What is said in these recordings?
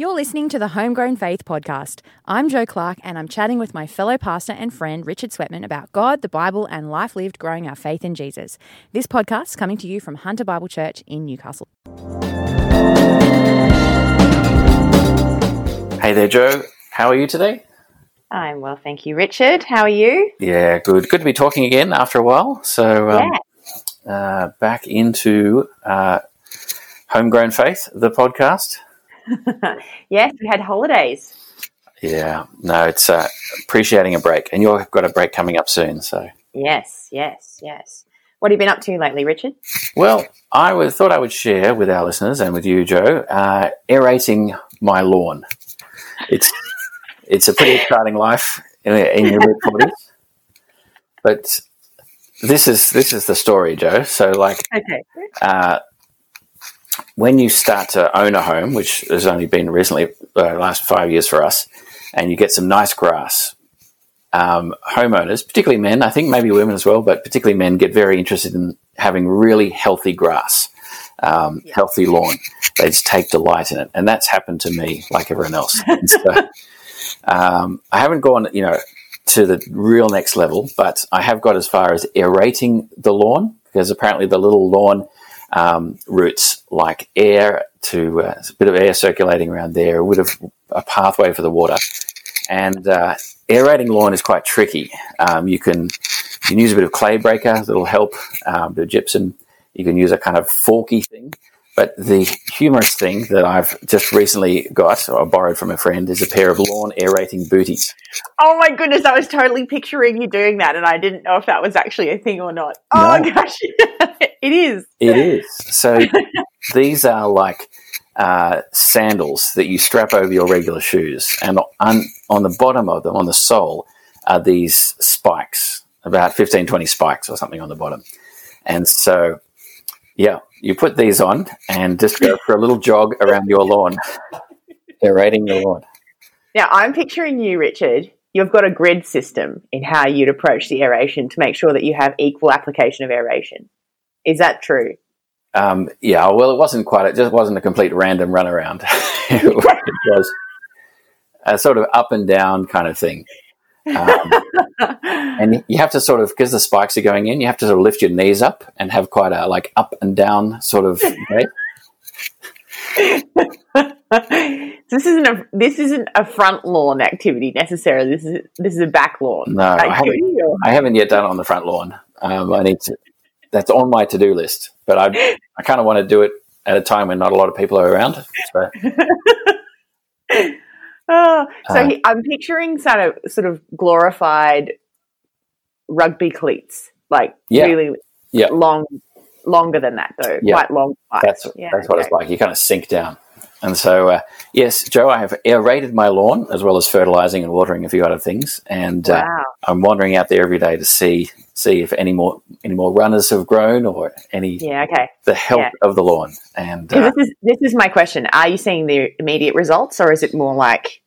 You're listening to the Homegrown Faith podcast. I'm Joe Clark, and I'm chatting with my fellow pastor and friend Richard Sweatman about God, the Bible, and life lived growing our faith in Jesus. This podcast is coming to you from Hunter Bible Church in Newcastle. Hey there, Joe. How are you today? I'm well, thank you, Richard. How are you? Yeah, good. Good to be talking again after a while. So, um, Yeah. uh, back into uh, Homegrown Faith, the podcast. Yes, we had holidays. Yeah, no, it's uh, appreciating a break, and you've got a break coming up soon. So, Yes, yes, yes. What have you been up to lately, Richard? well, I would, thought I would share with our listeners and with you, Joe, uh, aerating my lawn. It's it's a pretty exciting life in, in your mid forties, but this is this is the story, Joe. So, like, Okay. uh, when you start to own a home, which has only been recently, uh, last five years for us, and you get some nice grass, um, homeowners, particularly men, I think maybe women as well, but particularly men, get very interested in having really healthy grass, um, healthy lawn. They just take delight in it, and that's happened to me, like everyone else. So, um, I haven't gone, you know, to the real next level, but I have got as far as aerating the lawn because apparently the little lawn um, roots like air to uh, a bit of air circulating around there, a bit of a pathway for the water. And uh, aerating lawn is quite tricky. Um, you can you can use a bit of clay breaker that'll help, um, of gypsum. You can use a kind of forky thing. But the humorous thing that I've just recently got or borrowed from a friend is a pair of lawn aerating booties. Oh my goodness, I was totally picturing you doing that, and I didn't know if that was actually a thing or not. Oh gosh, it is. It is. So these are like uh, sandals that you strap over your regular shoes, and on, on the bottom of them, on the sole, are these spikes, about 15, 20 spikes or something on the bottom. And so, yeah, you put these on and just go for a little jog around your lawn, aerating your lawn. Now I'm picturing you, Richard. You've got a grid system in how you'd approach the aeration to make sure that you have equal application of aeration. Is that true? Um, yeah, well, it wasn't quite, it just wasn't a complete random run around. it was a sort of up and down kind of thing. Um, and you have to sort of because the spikes are going in you have to sort of lift your knees up and have quite a like up and down sort of this isn't a this isn't a front lawn activity necessarily. This is this is a back lawn no I haven't, I haven't yet done it on the front lawn um, i need to that's on my to-do list but i i kind of want to do it at a time when not a lot of people are around so Oh, so Uh, he, I'm picturing sort of sort of glorified rugby cleats, like Yeah. really Yeah. long, longer than that though, Yeah. quite long. spikes. that's Yeah, that's what it's like you kind of sink down and so uh, yes joe i have aerated my lawn as well as fertilizing and watering a few other things and uh, i'm wandering out there every day to see see if any more any more runners have grown or any Yeah. Okay. the health Yeah. of the lawn. and uh, this is this is my question. Are you seeing the immediate results, or is it more like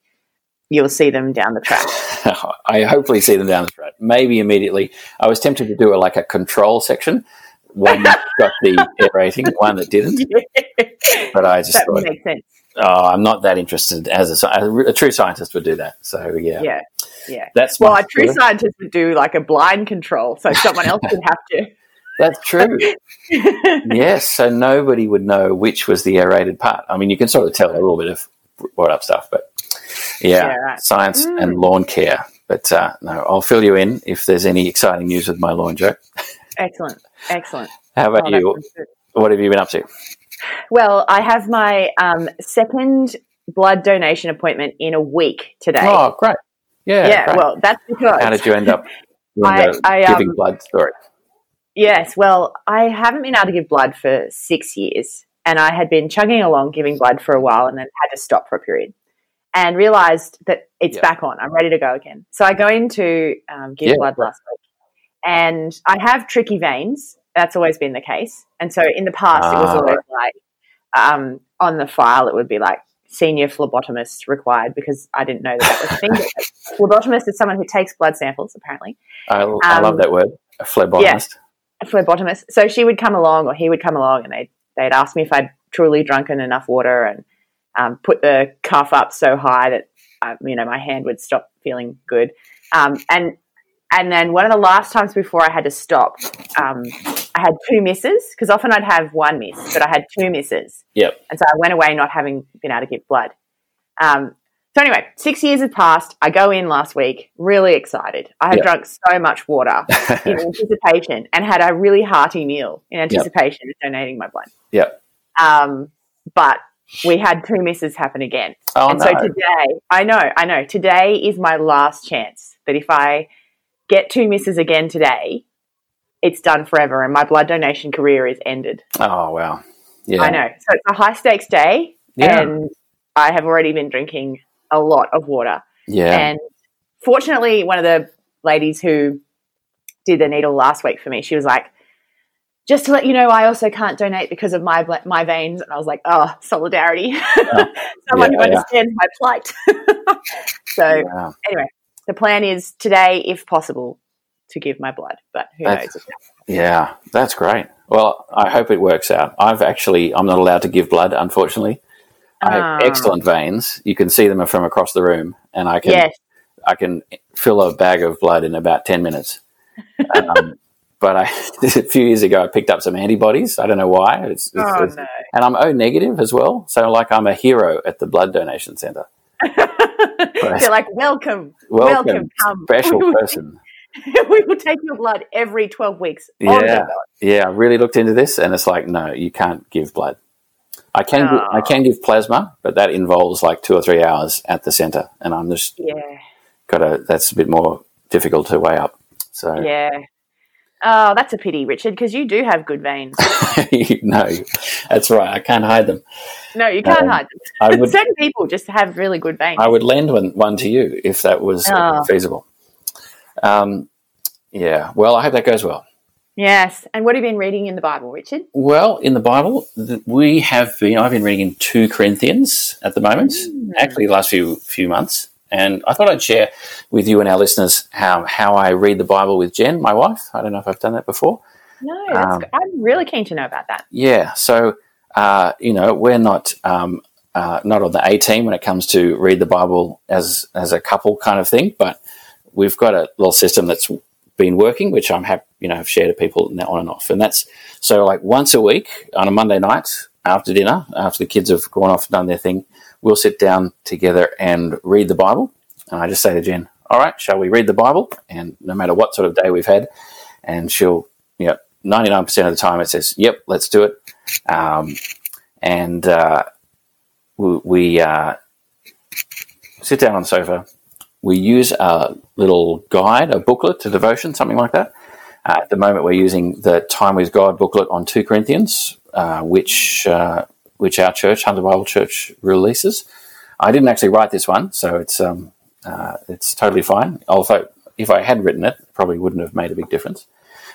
you'll see them down the track? I hopefully see them down the track. Maybe immediately. I was tempted to do a, like a control section. One that got the aerating, one that didn't. But I just that thought, would make sense. oh, I'm not that interested. As a, a, a true scientist would do that. So yeah, Yeah. Yeah. that's Well, a true scientist would do like a blind control, so someone else would have to. That's true. yes, so nobody would know which was the aerated part. I mean, you can sort of tell a little bit of brought up stuff, but yeah, Yeah, right. science Mm. and lawn care. But uh, no, I'll fill you in if there's any exciting news with my lawn, joke. excellent. Excellent. How about Oh, you? What have you been up to? Well, I have my um, second blood donation appointment in a week today. Oh, great. Yeah. yeah, great. well, that's because How did you end up with I- the I, giving um, blood story? yes, well, I haven't been able to give blood for six years, and I had been chugging along giving blood for a while, and then had to stop for a period, and realized that it's Yeah. back on. I'm ready to go again. So I go into um, give Yeah, blood right. last week, and I have tricky veins. That's always been the case, and so in the past it was Ah, always like um, on the file it would be like senior phlebotomist required because I didn't know that that was a thing. Phlebotomist is someone who takes blood samples, apparently. I, I love um, that word, a phlebotomist. A phlebotomist. So she would come along, or he would come along, and they'd they'd ask me if I'd truly drunken enough water, and um, put the cuff up so high that uh, you know my hand would stop feeling good. Um, and and then one of the last times before I had to stop, um, I had two misses because often I'd have one miss, but I had two misses. Yep. And so I went away not having been able to give blood. Um, so anyway, six years had passed. I go in last week, really excited. I had Yep. drunk so much water in anticipation and had a really hearty meal in anticipation of donating my blood. Yep. Um, but we had two misses happen again. Oh and no. so today, I know, I know, today is my last chance that if I get two misses again today, it's done forever and my blood donation career is ended. oh wow. Yeah. I know. So it's a high stakes day Yeah. and I have already been drinking a lot of water. Yeah. And fortunately, one of the ladies who did the needle last week for me, she was like, just to let you know, I also can't donate because of my my veins. And I was like, oh, solidarity. Oh. Someone Yeah, who yeah. understands my plight. so Wow. anyway, the plan is today, if possible, to give my blood. But who That's- knows? Yeah, that's great. Well, I hope it works out. I've actually, I'm not allowed to give blood, unfortunately. I have Ah. excellent veins. You can see them from across the room, and I can Yes. I can fill a bag of blood in about ten minutes. Um, but I, a few years ago, I picked up some antibodies. I don't know why. It's, it's, Oh, it's- no. and I'm O negative as well, so like I'm a hero at the blood donation center. They're like, welcome, Welcome, welcome, come. special person. we will take your blood every 12 weeks. Yeah. Yeah, I really looked into this, and it's like, no, you can't give blood. I can, gi- I Oh. can give plasma, but that involves like two or three hours at the center, and I'm just Yeah. got to. That's a bit more difficult to weigh up. So Yeah. Oh, that's a pity, Richard, because you do have good veins. no, that's right. I can't hide them. No, you can't Um, hide them. would, Certain people just have really good veins. I would lend one, one to you if that was uh, Oh. feasible. Um, yeah. Well, I hope that goes well. yes. And what have you been reading in the Bible, Richard? Well, in the Bible, we have been. I've been reading two Corinthians at the moment. Mm. Actually, the last few few months, and I thought I'd share with you and our listeners how how I read the Bible with Jen, my wife. I don't know if I've done that before. No, that's, Um. I'm really keen to know about that. Yeah. So, uh, you know, we're not um, uh, not on the A team when it comes to read the Bible as as a couple kind of thing, but we've got a little system that's been working, which I'm happy, you know, have shared to people on and off, and that's so like once a week on a Monday night after dinner, after the kids have gone off and done their thing, we'll sit down together and read the Bible, and I just say to Jen, "All right, shall we read the Bible?" And no matter what sort of day we've had, and she'll, you know, ninety nine percent of the time it says, "Yep, let's do it." Um, and uh, we, we uh, sit down on the sofa. We use a little guide, a booklet to devotion, something like that. Uh, at the moment, we're using the Time with God booklet on two Corinthians, uh, which uh, which our church, Hunter Bible Church, releases. I didn't actually write this one, so it's um, uh, it's totally fine. Although if I had written it, it probably wouldn't have made a big difference.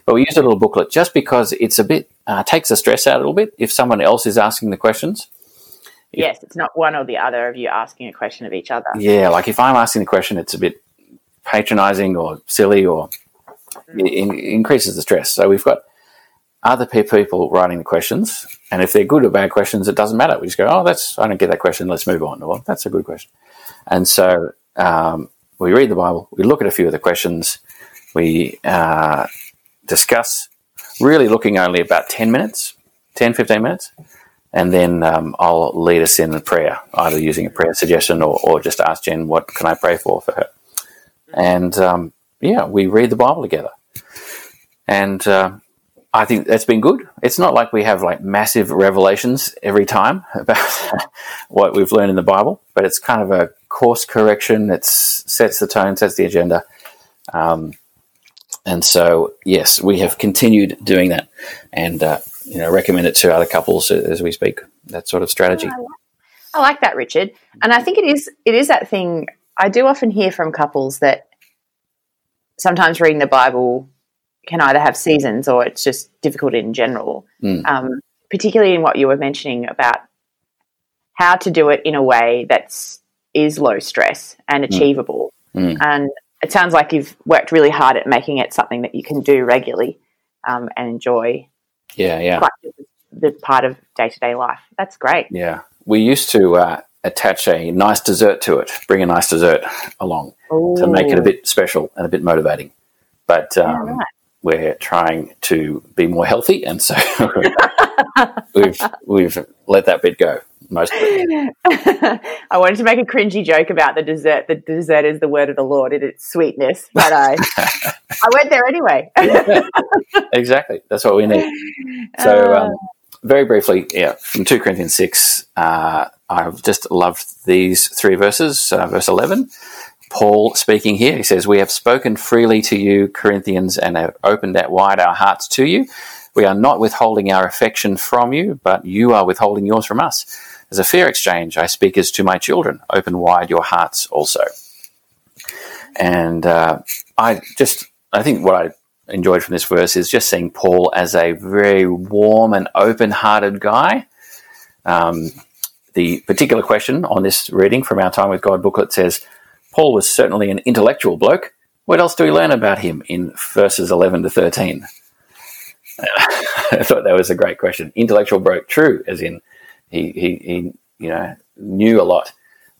But we used a little booklet just because it's a bit uh, takes the stress out a little bit if someone else is asking the questions. Yes, it's not one or the other of you asking a question of each other. Yeah, like if I'm asking the question, it's a bit patronizing or silly or it in- increases the stress. So we've got other pe- people writing the questions, and if they're good or bad questions, it doesn't matter. We just go, oh, that's I don't get that question. Let's move on. Well, that's a good question. And so um, we read the Bible, we look at a few of the questions, we uh, discuss, really looking only about 10 minutes, 10, 15 minutes. And then um, I'll lead us in a prayer, either using a prayer suggestion or, or just ask Jen, what can I pray for for her? And um, yeah, we read the Bible together. And uh, I think that's been good. It's not like we have like massive revelations every time about what we've learned in the Bible, but it's kind of a course correction. It sets the tone, sets the agenda. Um, and so, yes, we have continued doing that, and uh, you know, recommend it to other couples as we speak. That sort of strategy. I like that, Richard. And I think it is it is that thing I do often hear from couples that sometimes reading the Bible can either have seasons or it's just difficult in general. Mm. Um, particularly in what you were mentioning about how to do it in a way that's is low stress and achievable. Mm. And it sounds like you've worked really hard at making it something that you can do regularly um, and enjoy Yeah, yeah, the part of day to day life. That's great. yeah. We used to uh, attach a nice dessert to it, bring a nice dessert along to make it a bit special and a bit motivating. But um, right. we're trying to be more healthy, and so we've we've let that bit go. Most. I wanted to make a cringy joke about the dessert. The dessert is the word of the Lord in its sweetness, but I, I went there anyway. exactly. That's what we need. So, um, very briefly, yeah, from 2 Corinthians 6, uh, I've just loved these three verses. Uh, verse 11, Paul speaking here, he says, We have spoken freely to you, Corinthians, and have opened out wide our hearts to you. We are not withholding our affection from you, but you are withholding yours from us. As a fair exchange, I speak as to my children. Open wide your hearts also. And uh, I just, I think what I enjoyed from this verse is just seeing Paul as a very warm and open hearted guy. Um, the particular question on this reading from our Time with God booklet says Paul was certainly an intellectual bloke. What else do we learn about him in verses 11 to 13? I thought that was a great question. Intellectual bloke, true, as in he, he, he you know, knew a lot.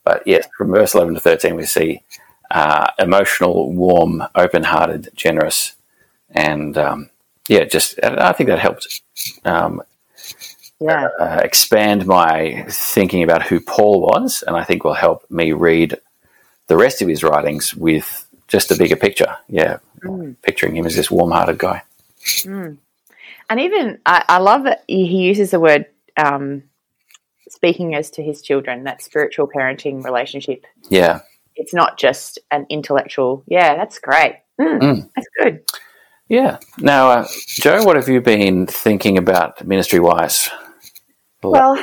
But yes, from verse 11 to 13, we see uh, emotional, warm, open hearted, generous, and um, yeah, just I think that helped um, yeah, uh, expand my thinking about who Paul was, and I think will help me read the rest of his writings with just a bigger picture. Yeah, picturing him as this warm-hearted guy. and even I, I love that he he uses the word um, speaking as to his children. That spiritual parenting relationship. Yeah, It's not just an intellectual. Yeah, that's great. Mm, Mm. That's good. yeah. Now, uh, Joe, what have you been thinking about ministry-wise? Well,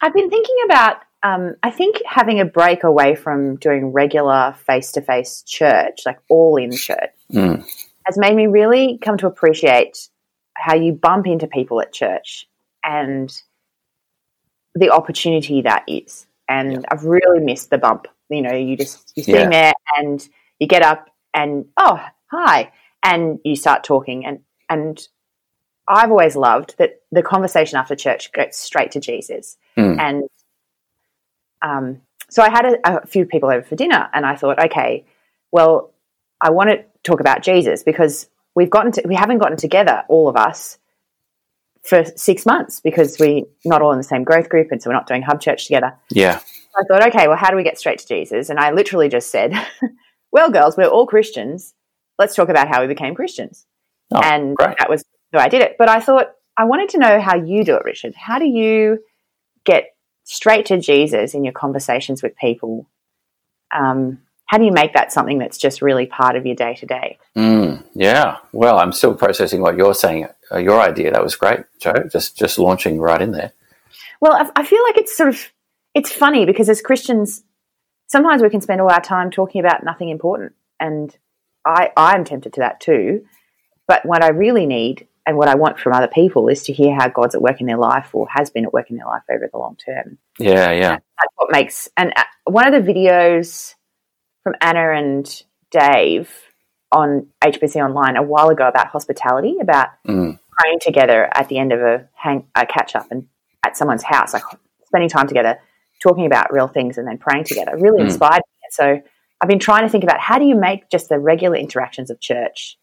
I've been thinking about. Um, I think having a break away from doing regular face-to-face church, like all in church, Mm. has made me really come to appreciate how you bump into people at church and the opportunity that is. And I've really missed the bump. You know, you just you're sitting there and you get up and oh hi, and you start talking and and I've always loved that the conversation after church goes straight to Jesus. Mm. And um, so I had a, a few people over for dinner, and I thought, okay, well, I want to talk about Jesus because we've gotten to, we haven't gotten together, all of us, for six months because we're not all in the same growth group, and so we're not doing hub church together. Yeah, I thought, okay, well, how do we get straight to Jesus? And I literally just said, well, girls, we're all Christians. Let's talk about how we became Christians. Oh, and great. that was the way I did it. But I thought, I wanted to know how you do it, Richard. How do you get straight to Jesus in your conversations with people? Um, how do you make that something that's just really part of your day to day? Mm, yeah. Well, I'm still processing what you're saying. Uh, your idea that was great, Joe. Just just launching right in there. Well, I, I feel like it's sort of it's funny because as Christians, sometimes we can spend all our time talking about nothing important, and I I'm tempted to that too. But what I really need and what I want from other people is to hear how God's at work in their life or has been at work in their life over the long term. Yeah, yeah. That's what makes and uh, one of the videos from Anna and Dave on HBC Online a while ago about hospitality, about Mm. praying together at the end of a hang a catch up and at someone's house, like spending time together, talking about real things and then praying together, really Mm. inspired me. So I've been trying to think about how do you make just the regular interactions of church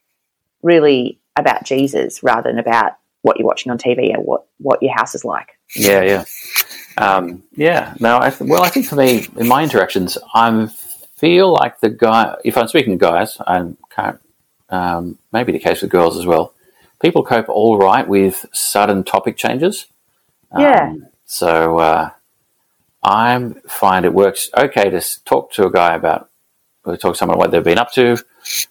really about Jesus rather than about what you're watching on TV or what, what your house is like. Yeah, yeah, um, yeah. No, I th- well, I think for me, in my interactions, I feel like the guy. If I'm speaking to guys, I can't. Um, maybe the case with girls as well. People cope all right with sudden topic changes. Yeah. Um, so uh, I find it works okay to talk to a guy about, or talk to someone what they've been up to,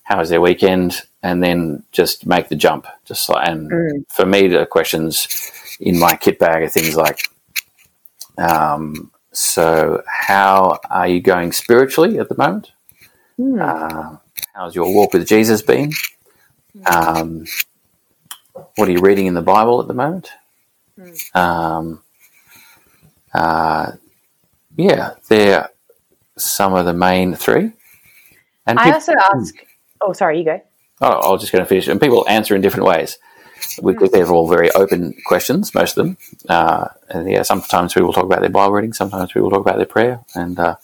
how was their weekend, and then just make the jump. Just like, and Mm. for me, the questions in my kit bag are things like, um, so how are you going spiritually at the moment? Hmm. Uh, how's your walk with Jesus been? Um, what are you reading in the Bible at the moment? Um, uh, yeah, they're some of the main three. And I also ask, oh, sorry, you go. oh, I was just going to finish. And people answer in different ways. we, they're all very open questions, most of them. Uh, and yeah, sometimes people talk about their Bible reading, sometimes people talk about their prayer, and uh,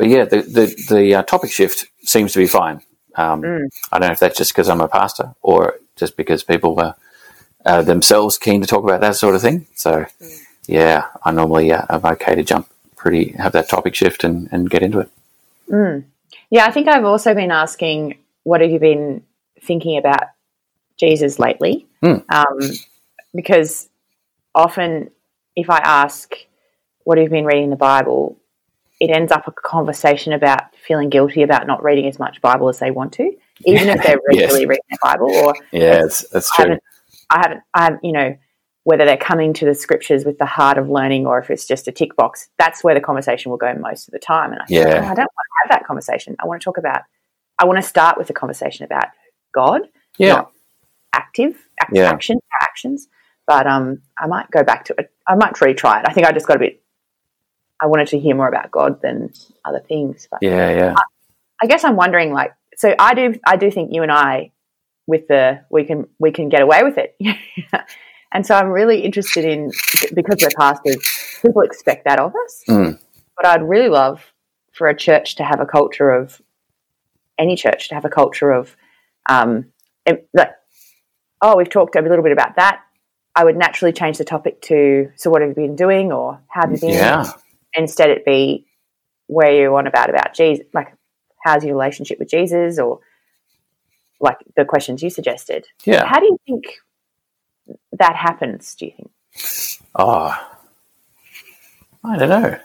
but yeah, the the, the uh, topic shift seems to be fine. Um, Mm. I don't know if that's just because I'm a pastor or just because people were uh, themselves keen to talk about that sort of thing. So yeah, I normally uh, I'm okay to jump pretty have that topic shift and, and get into it. Mm. Yeah, I think I've also been asking, what have you been thinking about Jesus lately? Mm. Um, because often, if I ask, what have you been reading in the Bible? It ends up a conversation about feeling guilty about not reading as much Bible as they want to, even if they're Yes. regularly reading the Bible. Or Yeah, it's, that's I true. haven't, I haven't, I have, you know, whether they're coming to the scriptures with the heart of learning or if it's just a tick box, that's where the conversation will go most of the time. And I think, Yeah. "Oh, I don't want to have that conversation. I want to talk about, I want to start with a conversation about God, Yeah, not active act- Yeah. action, actions. But um, I might go back to it. I might retry it. I think I just got a bit, I wanted to hear more about God than other things. But yeah, yeah. I guess I'm wondering, like, so I do, I do think you and I, with the we can we can get away with it, and so I'm really interested in because we're pastors, people expect that of us. Mm. But I'd really love for a church to have a culture of any church to have a culture of, um, like, oh, we've talked a little bit about that. I would naturally change the topic to, so what have you been doing, or how have you been? Yeah, instead it be where you want about about Jesus, like how's your relationship with Jesus, or like the questions you suggested. yeah. How do you think that happens? Do you think? Oh, I don't know.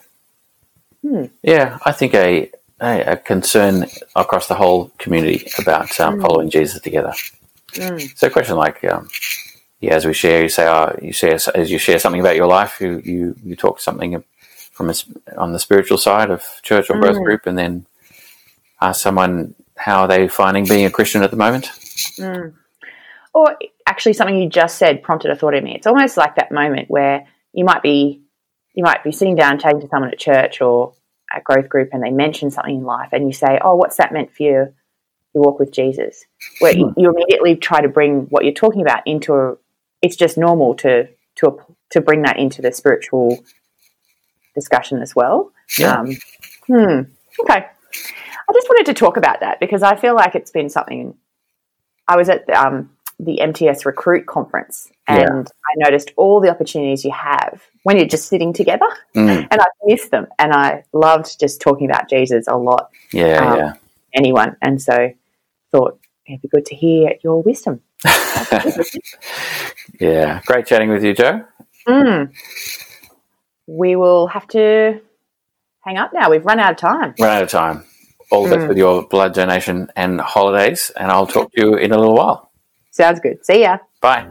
Hmm. Yeah, I think a, a a concern across the whole community about um, Mm. following Jesus together. Mm, So, a question like, um, yeah, as we share, you say, oh, you share as you share something about your life, you you, you talk something from a, on the spiritual side of church or growth Mm. group, and then ask someone how are they finding being a Christian at the moment. mm. Or actually, something you just said prompted a thought in me. It's almost like that moment where you might be you might be sitting down chatting to someone at church or at growth group, and they mention something in life, and you say, "Oh, what's that meant for you?" You walk with Jesus, where you, you immediately try to bring what you're talking about into a. It's just normal to to to bring that into the spiritual discussion as well. Yeah. Um, hmm. Okay. I just wanted to talk about that because I feel like it's been something. I was at um, the MTS Recruit conference and I noticed all the opportunities you have when you're just sitting together, Mm, and I missed them. And I loved just talking about Jesus a lot, yeah, Um, yeah. anyone. And so thought it'd be good to hear your wisdom. yeah, great chatting with you, Joe. Mm. We will have to hang up now. We've run out of time. Run out of time. All the best Mm. with your blood donation and holidays, and I'll talk to you in a little while. Sounds good. See ya. Bye.